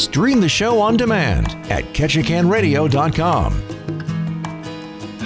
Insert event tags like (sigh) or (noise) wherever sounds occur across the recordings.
Stream the show on demand at ketchikanradio.com.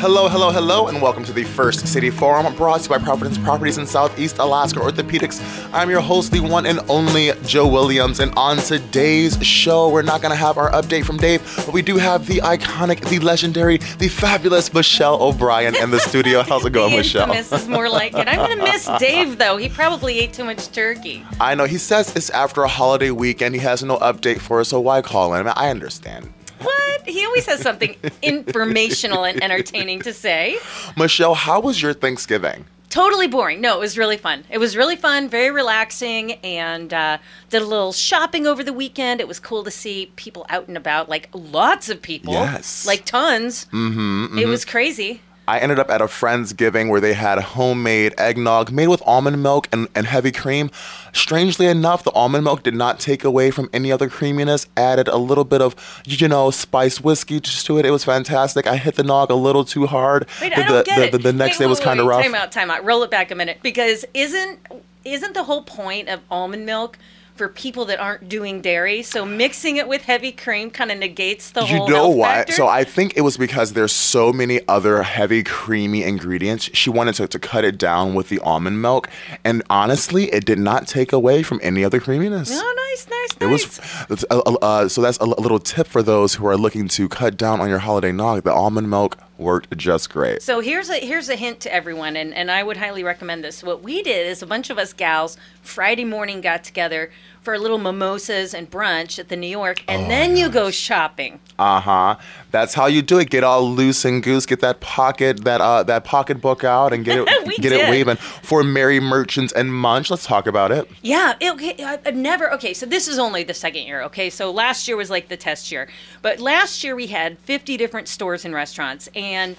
Hello, hello, hello, and welcome to the First City Forum brought to you by Providence Properties in Southeast Alaska Orthopedics. I'm your host, the one and only Joe Williams, and on today's show, we're not going to have our update from Dave, but we do have the iconic, the legendary, the fabulous Michelle O'Brien in the studio. (laughs) How's it going, the Michelle? infamous is more like it. I'm gonna miss (laughs) Dave though. He probably ate too much turkey. I know, he says it's after a holiday weekend, he has no update for us, so why call him? I understand. What? He always has something informational and entertaining to say. Michelle, how was your Thanksgiving? Totally boring. No, it was really fun. It was really fun, very relaxing, and uh, did a little shopping over the weekend. It was cool to see people out and about, like lots of people. Yes. Like tons. Mm-hmm, It was crazy. I ended up at a friend's giving where they had homemade eggnog made with almond milk and, and heavy cream. Strangely enough, the almond milk did not take away from any other creaminess, added a little bit of, you know, spiced whiskey just to it. It was fantastic. I hit the nog a little too hard. Wait, the, I don't the, get the, it. the, the next Wait, day was kind of rough. Time out, time out. Roll it back a minute because isn't isn't the whole point of almond milk for people that aren't doing dairy? So mixing it with heavy cream kind of negates the You whole. know health what? factor? So I think it was because there's so many other heavy, creamy ingredients. She wanted to, to cut it down with the almond milk, and honestly, it did not take away from any other creaminess. Oh, nice, nice, It nice. was uh, uh, so that's a little tip for those who are looking to cut down on your holiday nog. The almond milk worked just great. So here's a here's a hint to everyone, and, and I would highly recommend this. What we did is a bunch of us gals Friday morning got together for a little mimosas and brunch at the New York, and Oh, then you go shopping. Uh huh. That's how you do it. Get all loose and goose. Get that pocket that uh that pocketbook out and get it (laughs) get it did. waving for merry merchants and munch. Let's talk about it. Yeah, it, okay, I've never. Okay, so this is only the second year. Okay, so last year was like the test year, but last year we had 50 different stores and restaurants, and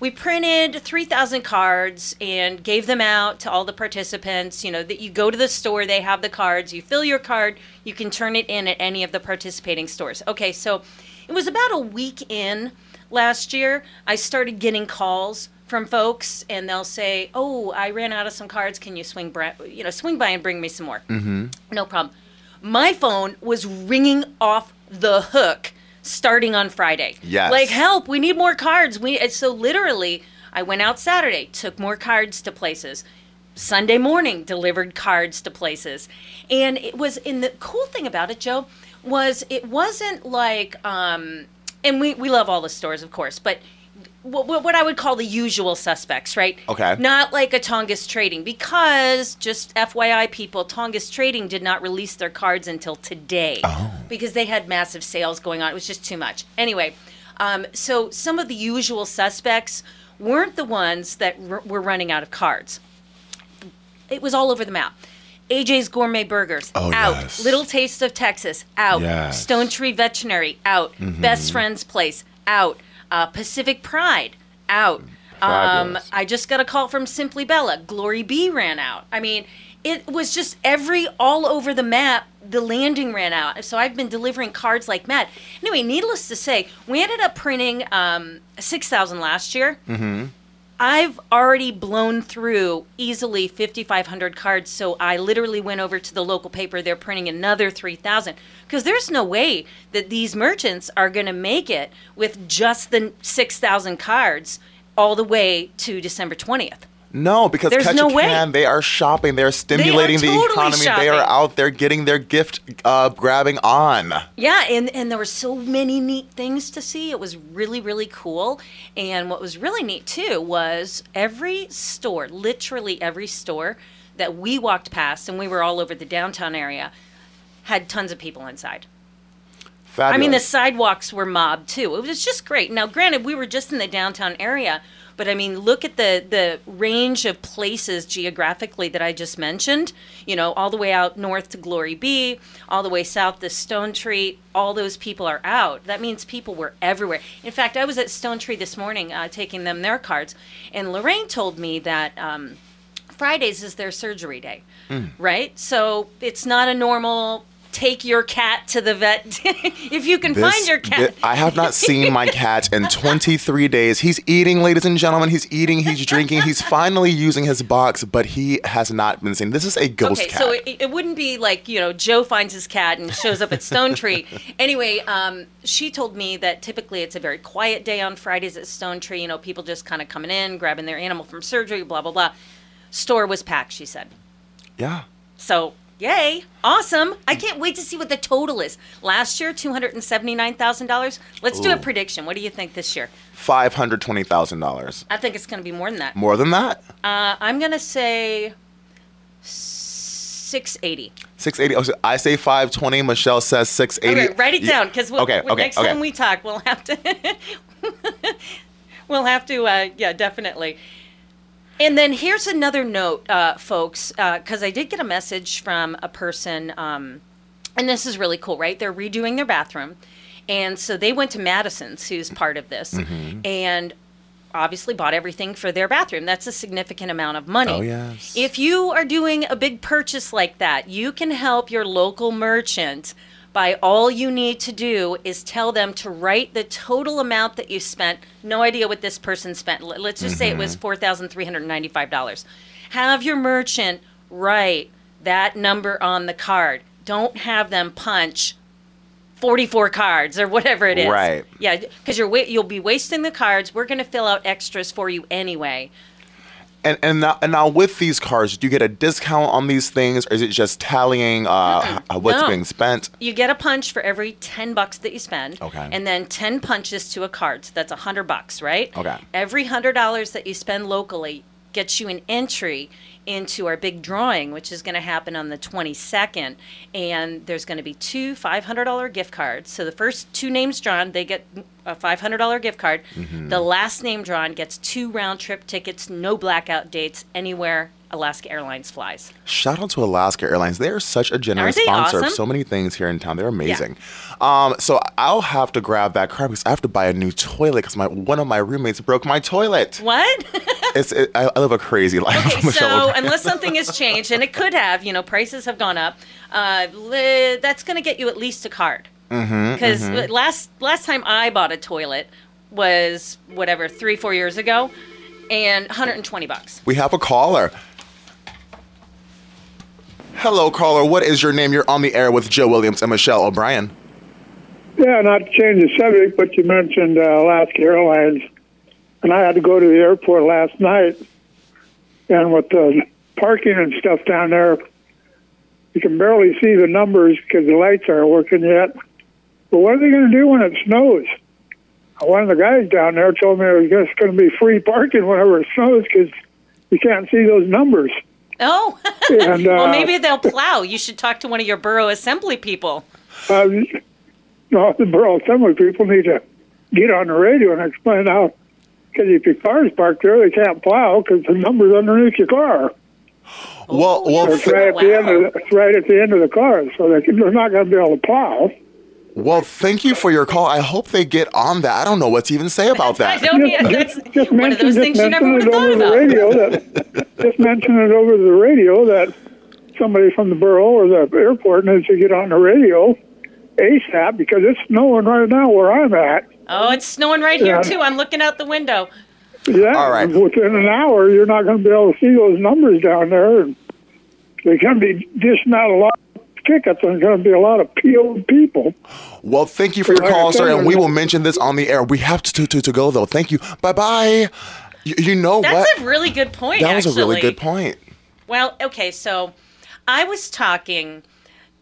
we printed 3,000 cards and gave them out to all the participants. You know that you go to the store, they have the cards. You fill your card, you can turn it in at any of the participating stores. Okay, so it was about a week in last year. I started getting calls from folks and they'll say, "Oh, I ran out of some cards. Can you swing, you know, swing by and bring me some more?" Mm-hmm. No problem. My phone was ringing off the hook starting on Friday. Yes. Like, help! We need more cards. We so literally, I went out Saturday, took more cards to places. Sunday morning, delivered cards to places, and it was. in the cool thing about it, Joe, was it wasn't like, um, and we we love all the stores, of course, but what, what I would call the usual suspects, right? Okay. Not like a Tongass Trading, because just FYI, people, Tongass Trading did not release their cards until today because they had massive sales going on. It was just too much. Anyway, um, so some of the usual suspects weren't the ones that r- were running out of cards. It was all over the map. AJ's Gourmet Burgers Oh, out. yes. Little Taste of Texas out. Yes. Stone Tree Veterinary out. Best Friend's Place out. Uh, Pacific Pride out. Um, I just got a call from Simply Bella. Glory B ran out. I mean, it was just every all over the map. The landing ran out, so I've been delivering cards like mad. Anyway, needless to say, we ended up printing um, six thousand last year. I've already blown through easily 5,500 cards, so I literally went over to the local paper. They're printing another 3,000 because there's no way that these merchants are going to make it with just the 6,000 cards all the way to December 20th. No, because There's no way. Can, they are shopping. They are stimulating the totally economy. They are out there getting their gift uh, grabbing on. Yeah, and, and there were so many neat things to see. It was really, really cool. And what was really neat too was every store, literally every store that we walked past, and we were all over the downtown area, had tons of people inside. Fabulous. I mean, the sidewalks were mobbed too. It was just great. Now, granted, we were just in the downtown area, but I mean, look at the the range of places geographically that I just mentioned. You know, all the way out north to Glory B, all the way south to Stone Tree. All those people are out. That means people were everywhere. In fact, I was at Stone Tree this morning uh, taking them their cards, and Lorraine told me that. Um, Fridays is their surgery day, right? So it's not a normal take your cat to the vet (laughs) if you can This- find your cat. thi- I have not seen my (laughs) cat in 23 days. He's eating, ladies and gentlemen. He's eating, he's drinking, he's finally using his box, but he has not been seen. This is a ghost okay, cat. so it, it wouldn't be like you know Joe finds his cat and shows up at Stone Tree. (laughs) anyway, um, she told me that typically it's a very quiet day on Fridays at Stone Tree. You know, people just kind of coming in, grabbing their animal from surgery, blah blah blah. Store was packed. She said. yeah. So, yay, awesome. I can't wait to see what the total is. Last year, $279,000. Let's do a prediction. What do you think this year? $520,000. I think it's going to be more than that. More than that? Uh, I'm going to say 680. 680. Oh, so I say 520. Michelle says 680. Okay, write it down because we'll, Okay, we'll- okay, next okay. time we talk, we'll have to. (laughs) we'll have to, uh, yeah, definitely. And then here's another note, uh, folks, because I did get a message from a person, um, and this is really cool, right? They're redoing their bathroom. And so they went to Madison's, who's part of this, Mm-hmm. and obviously bought everything for their bathroom. That's a significant amount of money. Oh, yes. If you are doing a big purchase like that, you can help your local merchant by all you need to do is tell them to write the total amount that you spent. No idea what this person spent. Let- Let's just say it was mm-hmm. $4,395. Have your merchant write that number on the card. Don't have them punch 44 cards or whatever it is. Right. Yeah, because you're wa- you'll be wasting the cards. We're going to fill out extras for you anyway. And and now, and now with these cards, do you get a discount on these things, or is it just tallying uh, h- what's No. being spent? You get a punch for every 10 bucks that you spend. Okay. And then 10 punches to a card. So that's 100 bucks, right? Okay. Every $100 that you spend locally gets you an entry into our big drawing, which is going to happen on the 22nd. And there's going to be two $500 gift cards. So the first two names drawn, they get a $500 gift card. Mm-hmm. The last name drawn gets two round trip tickets, no blackout dates, anywhere Alaska Airlines flies. Shout out to Alaska Airlines. They are such a generous sponsor of so many things here in town. They're amazing. Um, so I'll have to grab that card because I have to buy a new toilet because my one of my roommates broke my toilet. What? (laughs) It's it, I, I live a crazy life. Okay, (laughs) so unless something has changed, and it could have, you know, prices have gone up, uh, that's going to get you at least a card. Mm-hmm, Because last last time I bought a toilet was whatever three four years ago, and 120 bucks. we have a caller. Hello, caller. What is your name? You're on the air with Joe Williams and Michelle O'Brien. Yeah, not to change the subject, but you mentioned uh, Alaska Airlines, and I had to go to the airport last night, and with the parking and stuff down there, you can barely see the numbers because the lights aren't working yet. But what are they going to do when it snows? One of the guys down there told me there's just going to be free parking whenever it snows because you can't see those numbers. Oh, And, (laughs) uh, well maybe they'll plow. You should talk to one of your borough assembly people. Uh, no, the borough assembly people need to get on the radio and explain how. Because if your car's parked there, they can't plow because the number's underneath your car. Well, well, It's th- right at the end of the, it's right at the end of the car, so they can, they're not going to be able to plow. Well. Thank you for your call. I hope they get on that. I don't know what to even say about I that. don't need, that's Just, just one of mention, those things you never would have it thought over the about. radio. That just mention it over the radio that somebody from the borough or the airport needs to get on the radio ASAP because it's snowing right now where I'm at. Oh, it's snowing right here Yeah. too. I'm looking out the window. Yeah. All right. Within an hour, you're not going to be able to see those numbers down there. And they're going to be dishing out a lot of tickets, and there's going to be a lot of PO'd people. Well, thank you for your call, sir, and we will mention this on the air. We have to to, to go though. Thank you. Bye bye. You, you know That's what? a really good point. that was a really good point. Well, okay, so I was talking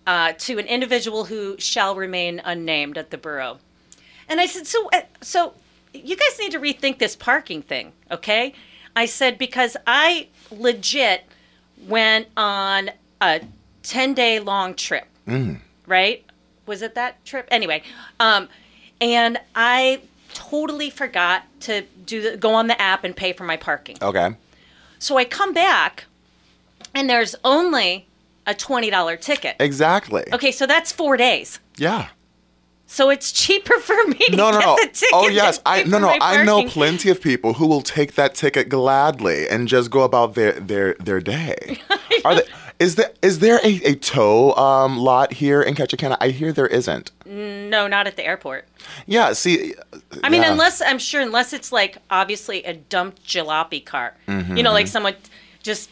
uh, to an individual who shall remain unnamed at the borough, and I said, "So, uh, so you guys need to rethink this parking thing, okay?" I said because I legit went on a ten-day long trip, right? Was it that trip? Anyway, um, and I totally forgot to do the, go on the app and pay for my parking. Okay. So I come back, and there's only a twenty dollar ticket. Exactly. Okay, so that's four days. Yeah. So it's cheaper for me to No, no, get no. the ticket. Oh, yes. I no, no. I know plenty of people who will take that ticket gladly and just go about their their their day. (laughs) Are they? Is there is there a, a tow um, lot here in Ketchikan? I hear there isn't. No, not at the airport. Yeah, see. I mean, yeah. unless I'm sure, unless it's like obviously a dumped jalopy car, you know, like someone just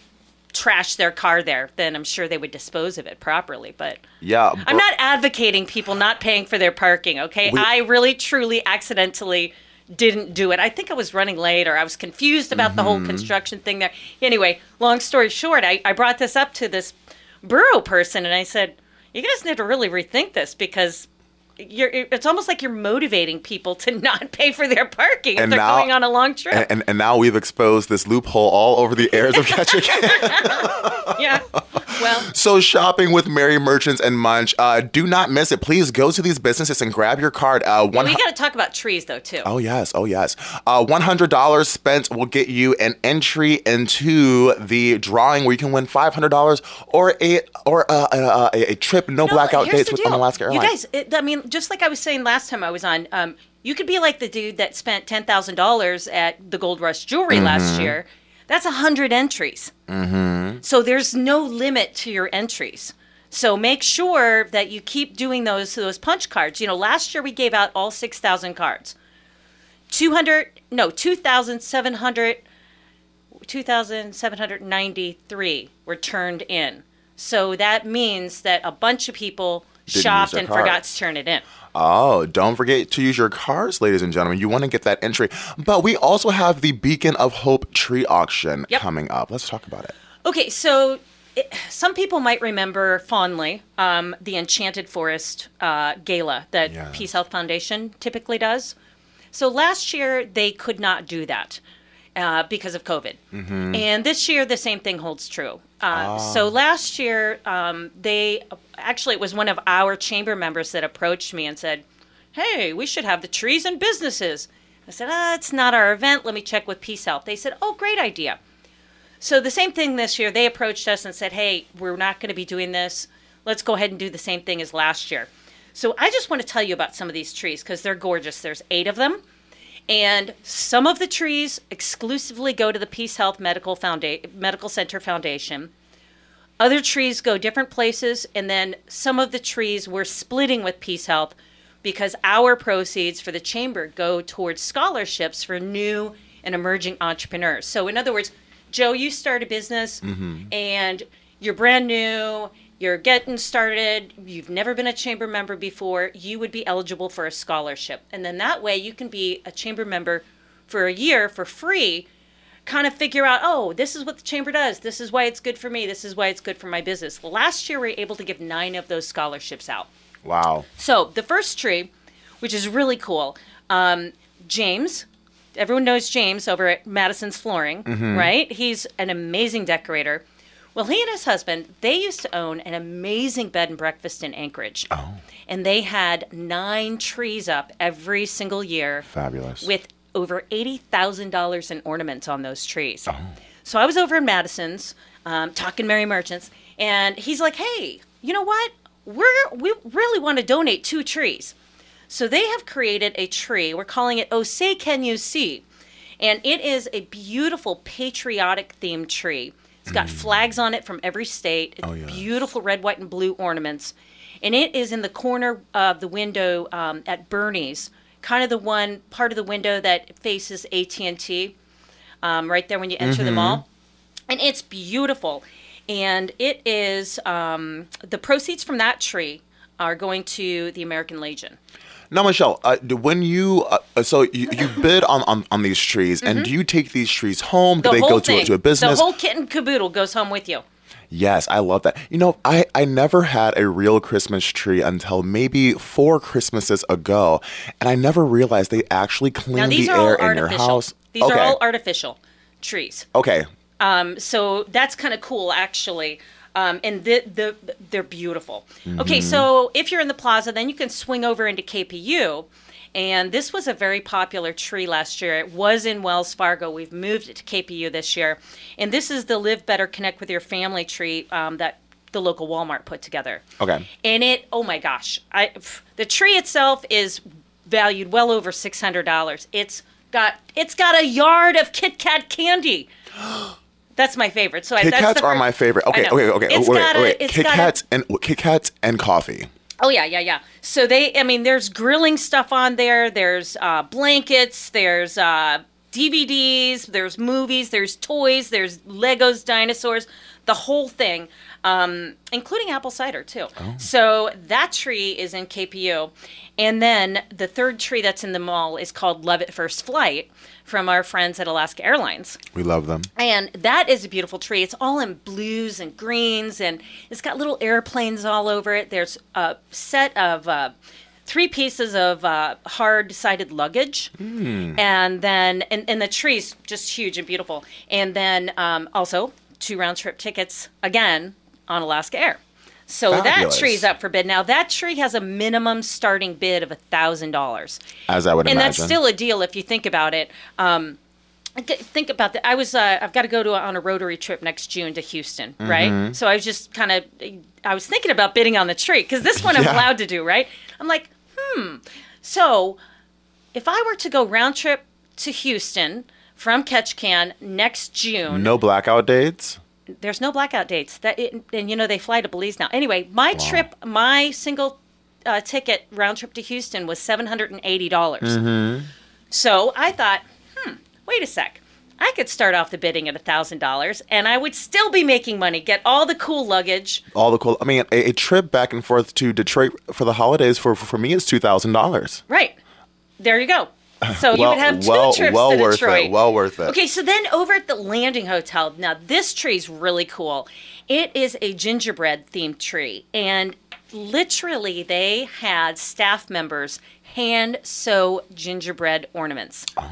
trashed their car there, then I'm sure they would dispose of it properly. But Yeah, I'm not advocating people not paying for their parking. Okay, We- I really truly accidentally didn't do it. I think I was running late or I was confused about the whole Mm-hmm. construction thing there. Anyway, long story short, I, I brought this up to this borough person and I said, "You guys need to really rethink this because." You're, it's almost like you're motivating people to (laughs) not pay for their parking if And they're now- going on a long trip. And, and, and now we've exposed this loophole all over the airs of Ketchikan. (laughs) yeah. Well, so shopping with Merry Merchants and Munch, uh, do not miss it. Please go to these businesses and grab your card. Uh, one we got to talk about trees though too. Oh yes, oh yes. Uh, One hundred dollars spent will get you an entry into the drawing where you can win five hundred dollars or a or a, a, a, a trip no, No, blackout dates with. Alaska Airlines. You guys, it, I mean, just like I was saying last time I was on, um, you could be like the dude that spent ten thousand dollars at the Gold Rush Jewelry Mm-hmm. last year. That's a hundred entries. Mm-hmm. So there's no limit to your entries. So make sure that you keep doing those those punch cards. You know, last year we gave out all six thousand cards. Two hundred, no, two thousand seven hundred. 2,793 were turned in. So that means that a bunch of people shopped and card. forgot to turn it in. Oh, don't forget to use your cards, ladies and gentlemen. You want to get that entry. But we also have the Beacon of Hope tree auction Yep. coming up. Let's talk about it. Okay, so it, some people might remember fondly um, the Enchanted Forest uh, gala that. Peace Health Foundation typically does. So last year they could not do that uh, because of COVID, and this year the same thing holds true. Uh, So last year um, they actually it was one of our chamber members that approached me and said, "Hey, we should have the trees and businesses." I said, "Ah, it's not our event. Let me check with Peace Health." They said, "Oh, great idea." So the same thing this year. They approached us and said, "Hey, we're not going to be doing this. Let's go ahead and do the same thing as last year." So I just want to tell you about some of these trees because they're gorgeous. There's eight of them, and some of the trees exclusively go to the Peace Health Medical Founda- Medical Center Foundation. Other trees go different places, and then some of the trees we're splitting with Peace Health because our proceeds for the chamber go towards scholarships for new and emerging entrepreneurs. So, in other words, Joe, you start a business mm-hmm. and you're brand new, you're getting started, you've never been a chamber member before, you would be eligible for a scholarship. And then that way you can be a chamber member for a year for free kind of figure out, oh, this is what the chamber does. This is why it's good for me. This is why it's good for my business. Last year, we were able to give nine of those scholarships out. Wow. So the first tree, which is really cool, um, James. Everyone knows James over at Madison's Flooring, right? He's an amazing decorator. Well, he and his husband, they used to own an amazing bed and breakfast in Anchorage. Oh. And they had nine trees up every single year Fabulous. with over $80,000 in ornaments on those trees. So I was over in Madison's um, talking Merry Merchants, and he's like, hey, you know what? We're, we really want to donate two trees. So they have created a tree. We're calling it Oh Say Can You See? And it is a beautiful patriotic themed tree. It's got flags on it from every state. It's Oh, beautiful red, white, and blue ornaments. And it is in the corner of the window um, at Bernie's, kind of the one part of the window that faces AT&T, um, right there when you enter the mall. And it's beautiful. And it is, um, the proceeds from that tree are going to the American Legion. Now, Michelle, uh, when you uh, so you, you bid on, on on these trees, and do you take these trees home? Do Mm-hmm. The they go to, a- to a business? The whole kit and caboodle goes home with you. Yes, I love that. You know, I, I never had a real Christmas tree until maybe four Christmases ago, and I never realized they actually clean the air in your house. These okay. are all artificial trees. okay. Um, so that's kind of cool, actually. Um, and the, the they're beautiful. Okay, so if you're in the plaza, then you can swing over into KPU. And this was a very popular tree last year. It was in Wells Fargo. We've moved it to KPU this year. And this is the Live Better Connect with Your Family tree um, that the local Walmart put together. Okay. And it, oh my gosh, I the tree itself is valued well over six hundred dollars. It's got it's got a yard of Kit Kat candy. (gasps) That's my favorite. So I, Kit that's Kats are my favorite. Okay, okay, okay. It's wait, got a- wait. it's Kit got a- Kats and Kit Kats and coffee. Oh yeah, yeah, yeah. So they, I mean, there's grilling stuff on there. There's uh, blankets. There's uh, DVDs. There's movies. There's toys. There's Legos, dinosaurs, the whole thing, um, including apple cider too. So that tree is in KPU, and then the third tree that's in the mall is called Love at First Flight from our friends at Alaska Airlines. We love them. And that is a beautiful tree. It's all in blues and greens, and it's got little airplanes all over it. There's a set of uh, three pieces of uh, hard sided luggage, and then and, and the tree's just huge and beautiful. And then um, also two round trip tickets again on Alaska Air. So Fabulous. that tree's up for bid now. That tree has a minimum starting bid of a thousand dollars As I would and imagine. And that's still a deal if you think about it. Um, think about that. I was uh, I've got to go to a, on a Rotary trip next June to Houston, Mm-hmm. right? So I was just kind of I was thinking about bidding on the tree because this one I'm allowed to do, right? I'm like, hmm. So if I were to go round trip to Houston from Ketchikan next June, no blackout dates. there's no blackout dates. That it, and you know they fly to Belize now. Anyway, my trip, my single uh, ticket round trip to Houston was seven hundred and eighty dollars. So I thought, hmm, wait a sec. I could start off the bidding at thousand dollars, and I would still be making money. Get all the cool luggage. All the cool. I mean, a, a trip back and forth to Detroit for the holidays for for me is two thousand dollars. Right there, you go. So you would have two well- trips well to worth it, Detroit. well worth it. Okay, so then over at the Landing Hotel, now this tree's really cool. It is a gingerbread themed tree, and literally they had staff members hand sew gingerbread ornaments. Oh.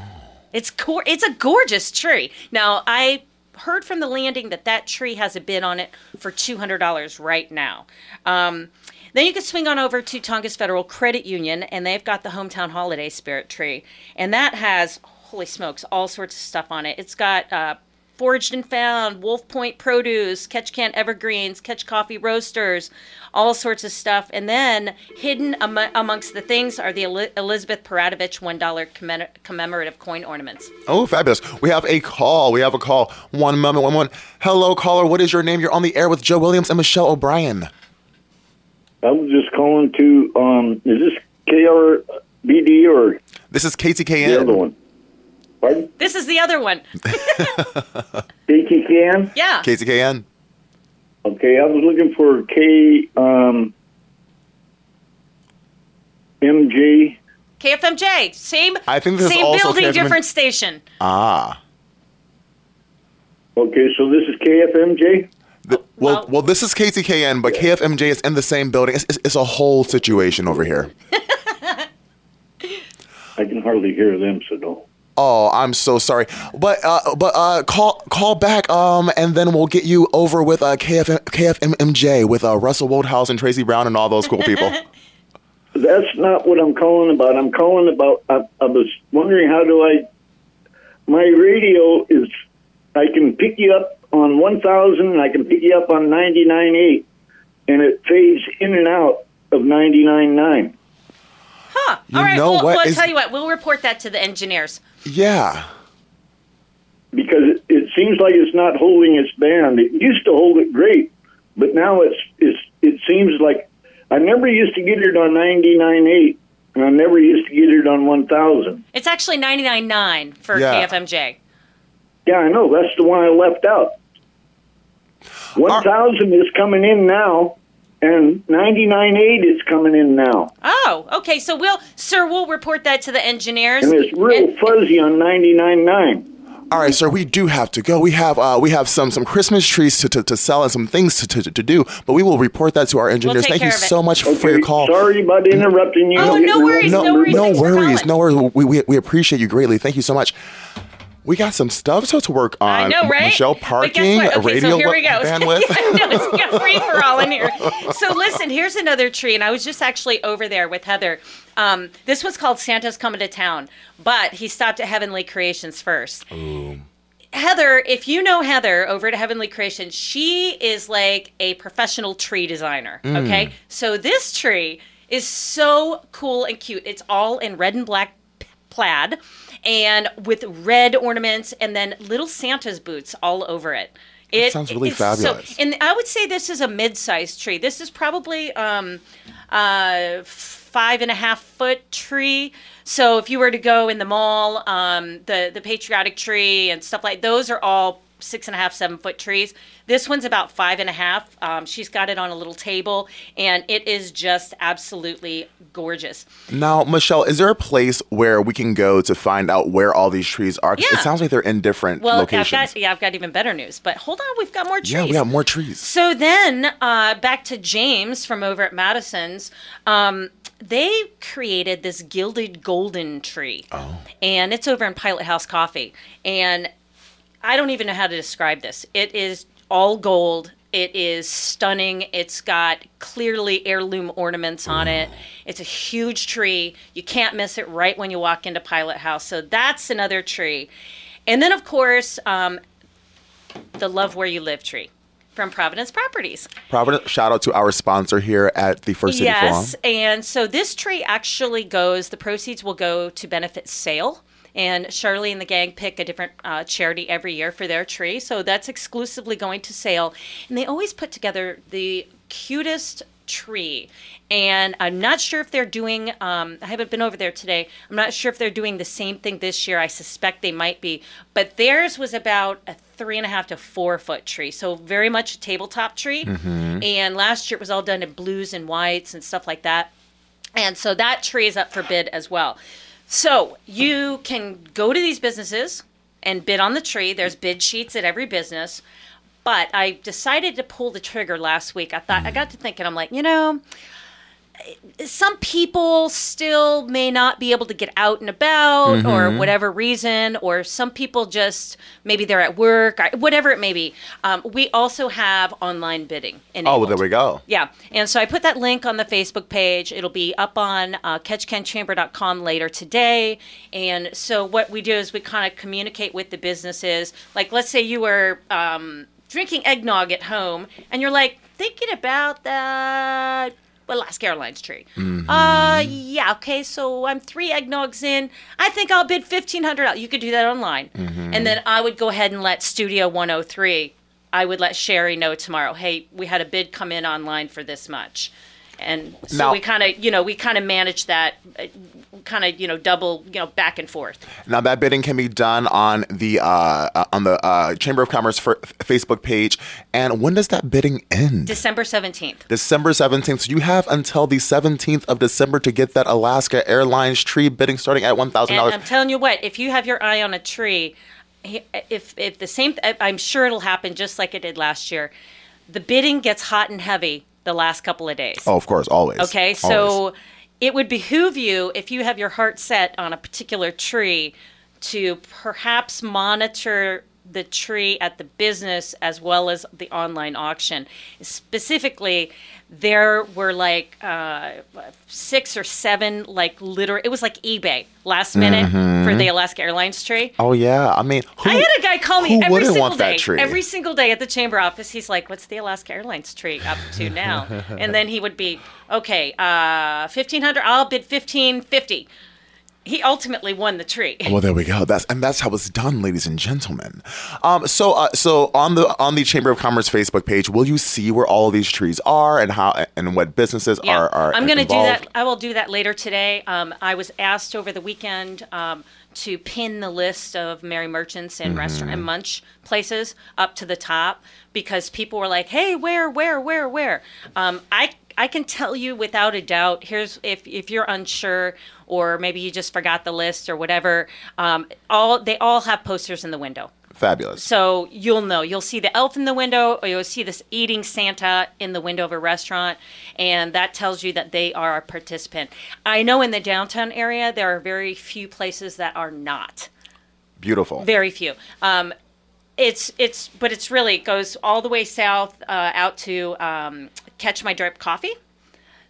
It's cor- it's a gorgeous tree. Now I heard from the landing that that tree has a bid on it for two hundred dollars right now. Um, then you can swing on over to Tongass Federal Credit Union, and they've got the hometown holiday spirit tree, and that has holy smokes all sorts of stuff on it. It's got uh, foraged and found, Wolf Point produce, Ketchikan evergreens, Catch Coffee roasters, all sorts of stuff. And then hidden am- amongst the things are the Eli- Elizabeth Peratrovich one dollar commem- commemorative coin ornaments. Oh, fabulous. We have a call. We have a call. One moment, one moment. Hello, caller. What is your name? You're on the air with Joe Williams and Michelle O'Brien. I was just calling to, um, is this KRBD or This is KTKN. the other one? Pardon? This is the other one. (laughs) KTKN? Yeah. KTKN. Okay, I was looking for K, um, MJ. KFMJ. Same I think this is also building, KFMJ. different station. Ah. Okay, so this is KFMJ? The- well, well- well, this is KTKN, but KFMJ is in the same building. It's, it's, it's a whole situation over here. (laughs) I can hardly hear them, so don't. Oh, I'm so sorry. But uh, but uh, call call back um, and then we'll get you over with uh, KFM, KFMJ with uh, Russell Woldhouse and Tracy Brown and all those cool people. (laughs) That's not what I'm calling about. I'm calling about, I, I was wondering how do I, my radio is, I can pick you up on 1,000 and I can pick you up on 99.8 and it fades in and out of 99.9. Huh. You All right. know well, what well, is- tell you what. We'll report that to the engineers. yeah. because it, it seems like it's not holding its band. It used to hold it great, but now it's it's it seems like I never used to get it on 99.8 and I never used to get it on 1000. It's actually 99.9 for Yeah. KFMJ. Yeah, I know. That's the one I left out. 1000 is coming in now and 99.8 is coming in now. Oh, okay. So we'll, sir, we'll report that to the engineers. And it's real And- fuzzy on 99.9. All right, sir. We do have to go. We have uh, we have some some Christmas trees to, to, to sell and some things to, to, to do. But we will report that to our engineers. take Thank you of it. so much for your call. Sorry about interrupting you. Oh, Getting no worries, no number. worries. no worries, no worries. We, we, we appreciate you greatly. Thank you so much. We got some stuff to, work on. I know, right? Michelle, parking? Okay, radio so here we go. (laughs) bandwidth. no, it's free for all in here. (laughs) So listen, here's another tree, and I was just actually over there with Heather. Um, this one's called Santa's Coming to Town, but he stopped at Heavenly Creations first. Heather, if you know Heather over at Heavenly Creations, she is like a professional tree designer. Okay, so this tree is so cool and cute. It's all in red and black plaid, and with red ornaments, and then little Santa's boots all over it. It sounds really is so- fabulous. and I would say this is a mid-sized tree. This is probably um, uh, five and a half foot tree. So if you were to go in the mall, um, the the patriotic tree and stuff like those are all six and a half, seven foot trees. This one's about five and a half. Um, she's got it on a little table, and it is just absolutely gorgeous. Now, Michelle, is there a place where we can go to find out where all these trees are? Yeah. It sounds like they're in different Well, locations. I've got yeah, I've got even better news. But hold on, we've got more trees. yeah, we got more trees. So then, uh, back to James from over at Madison's. Um, they created this gilded golden tree, Oh. and it's over in Pilot House Coffee. And I don't even know how to describe this. It is all gold. It is stunning. It's got clearly heirloom ornaments on it. It's a huge tree. You can't miss it right when you walk into Pilot House. So that's another tree. And then, of course, um, the Love Where You Live tree from Providence Properties. Providence, shout out to our sponsor here at the First City yes, Forum. and so this tree actually goes. The proceeds will go to benefit SAIL. And Shirley and the gang pick a different uh, charity every year for their tree, so that's exclusively going to SAIL. And they always put together the cutest tree. And I'm not sure if they're doing. Um, I haven't been over there today. I'm not sure if they're doing the same thing this year. I suspect they might be, but theirs was about a three and a half to four foot tree, so very much a tabletop tree. And last year it was all done in blues and whites and stuff like that. And so that tree is up for bid as well. So you can go to these businesses and bid on the tree. There's bid sheets at every business. But I decided to pull the trigger last week. I thought I got to thinking, I'm like, you know, some people still may not be able to get out and about or whatever reason, or some people just maybe they're at work, or whatever it may be. Um, we also have online bidding. Oh, Enabled. well, there we go. Yeah. And so I put that link on the Facebook page. It'll be up on uh, ketchikanchamber.com later today. And so what we do is we kind of communicate with the businesses. Like, let's say you were um, drinking eggnog at home and you're like thinking about that. Alaska Airlines tree. Mm-hmm. Uh, yeah, okay, so I'm three eggnogs in. I think I'll bid fifteen hundred. You could do that online, mm-hmm. and then I would go ahead and let Studio One Hundred Three. I would let Sherry know tomorrow. Hey, we had a bid come in online for this much, and so Now- we kind of, you know, we kind of manage that, uh, kind of, you know, double, you know, back and forth. Now that bidding can be done on the uh, uh, on the uh, Chamber of Commerce for Facebook page. And when does that bidding end? December seventeenth. December 17th. So you have until the 17th of December to get that Alaska Airlines tree bidding starting at $1,000. I'm telling you what, if you have your eye on a tree, if if the same, I'm sure it'll happen just like it did last year. The bidding gets hot and heavy the last couple of days. oh, of course, always. Okay, Always. It would behoove you if you have your heart set on a particular tree to perhaps monitor the tree at the business as well as the online auction. Specifically, there were like uh, six or seven, like literal. It was like eBay last minute for the Alaska Airlines tree. Oh, yeah. I mean, who, I had a guy call me who every wouldn't single want that day. tree? Every single day at the chamber office, he's like, "What's the Alaska Airlines tree up to now?" (laughs) and then he would be, "Okay, uh, fifteen hundred. I'll bid fifteen fifty. He ultimately won the tree. Well, there we go. That's and that's how it's done, ladies and gentlemen. Um, so, uh, so on the on the Chamber of Commerce Facebook page, will you see where all of these trees are and how and what businesses Yeah, are are I'm going to do that. I will do that later today. Um, I was asked over the weekend um, to pin the list of Merry Merchants and restaurant Mm-hmm. and munch places up to the top because people were like, "Hey, where, where, where, where?" Um, I I can tell you without a doubt. Here's if if you're unsure or maybe you just forgot the list or whatever. Um, all they all have posters in the window. Fabulous. So you'll know. You'll see the elf in the window, or you'll see this eating Santa in the window of a restaurant, and that tells you that they are a participant. I know in the downtown area there are very few places that are not. Beautiful. Very few. Um, it's it's but it's really it goes all the way south uh, out to um, Catch My Drip Coffee,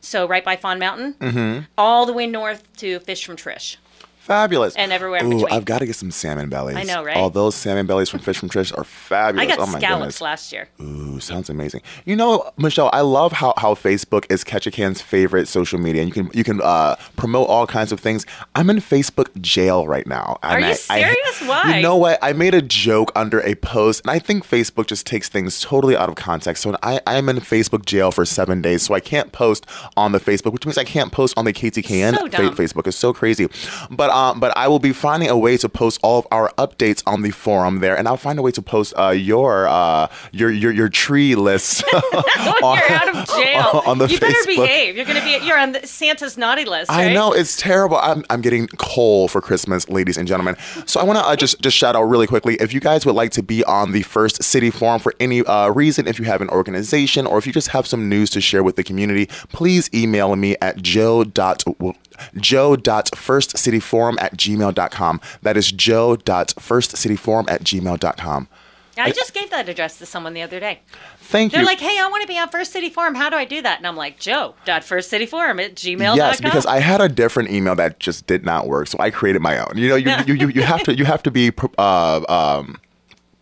so right by Fawn Mountain, mm-hmm. all the way north to Fish from Trish. Fabulous. And everywhere in Ooh, between. I've got to get some salmon bellies. I know, right? All those salmon bellies from Fish from Trish are fabulous. I got oh my scallops goodness. last year. Ooh, sounds amazing. You know, Michelle, I love how, how Facebook is Ketchikan's favorite social media, and you can you can uh, promote all kinds of things. I'm in Facebook jail right now. Are and you I- I- serious? (laughs) Why? You know what? I made a joke under a post, and I think Facebook just takes things totally out of context. So I I am in Facebook jail for seven days, so I can't post on the Facebook, which means I can't post on the KTKN So fa- Facebook. is so crazy. But um, but I will be finding a way to post all of our updates on the forum there, and I'll find a way to post uh, your uh your your your tree list. when (laughs) you're (laughs) out of jail, (laughs) on the you better behave. You're gonna be. You're on the Santa's naughty list. I know it's terrible. I'm, I'm getting coal for Christmas, ladies and gentlemen. So I want to uh, just just shout out really quickly. If you guys would like to be on the first city forum for any uh, reason, if you have an organization or if you just have some news to share with the community, please email me at joe dot joe.firstcityforum at gmail.com. That is joe.firstcityforum at gmail.com. I just gave that address to someone the other day. Thank you. They're like, "Hey, I want to be on First City Forum. How do I do that?" And I'm like, "Joe.firstcityforum at gmail.com." Yes, because I had a different email that just did not work, so I created my own. You know, you (laughs) you, you, you have to you have to be uh, um,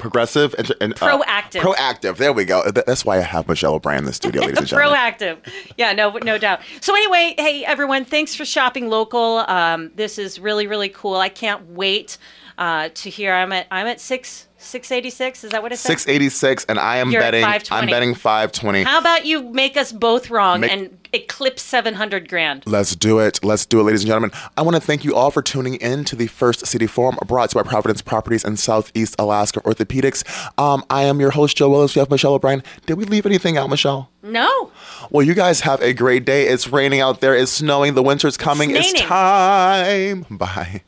progressive and, and uh, Proactive. proactive. There we go. That's why I have Michelle O'Brien in the studio, ladies and (laughs) gentlemen. proactive. Yeah, no, no doubt. So anyway, hey everyone, thanks for shopping local. Um, this is really really cool. I can't wait uh, to hear. I'm at I'm at six six eighty six. Is that what it says? Six eighty six, and I am You're betting. I'm betting five twenty. How about you make us both wrong Make- and eclipse seven hundred grand? Let's do it. Let's do it, ladies and gentlemen. I want to thank you all for tuning in to the First City Forum brought to you by Providence Properties and Southeast Alaska Orthopedics. Um, I am your host, Joe Willis. We have Michelle O'Brien. Did we leave anything out, Michelle? No. Well, you guys have a great day. It's raining out there. It's snowing. The winter's coming. It's Snaining. time. Bye.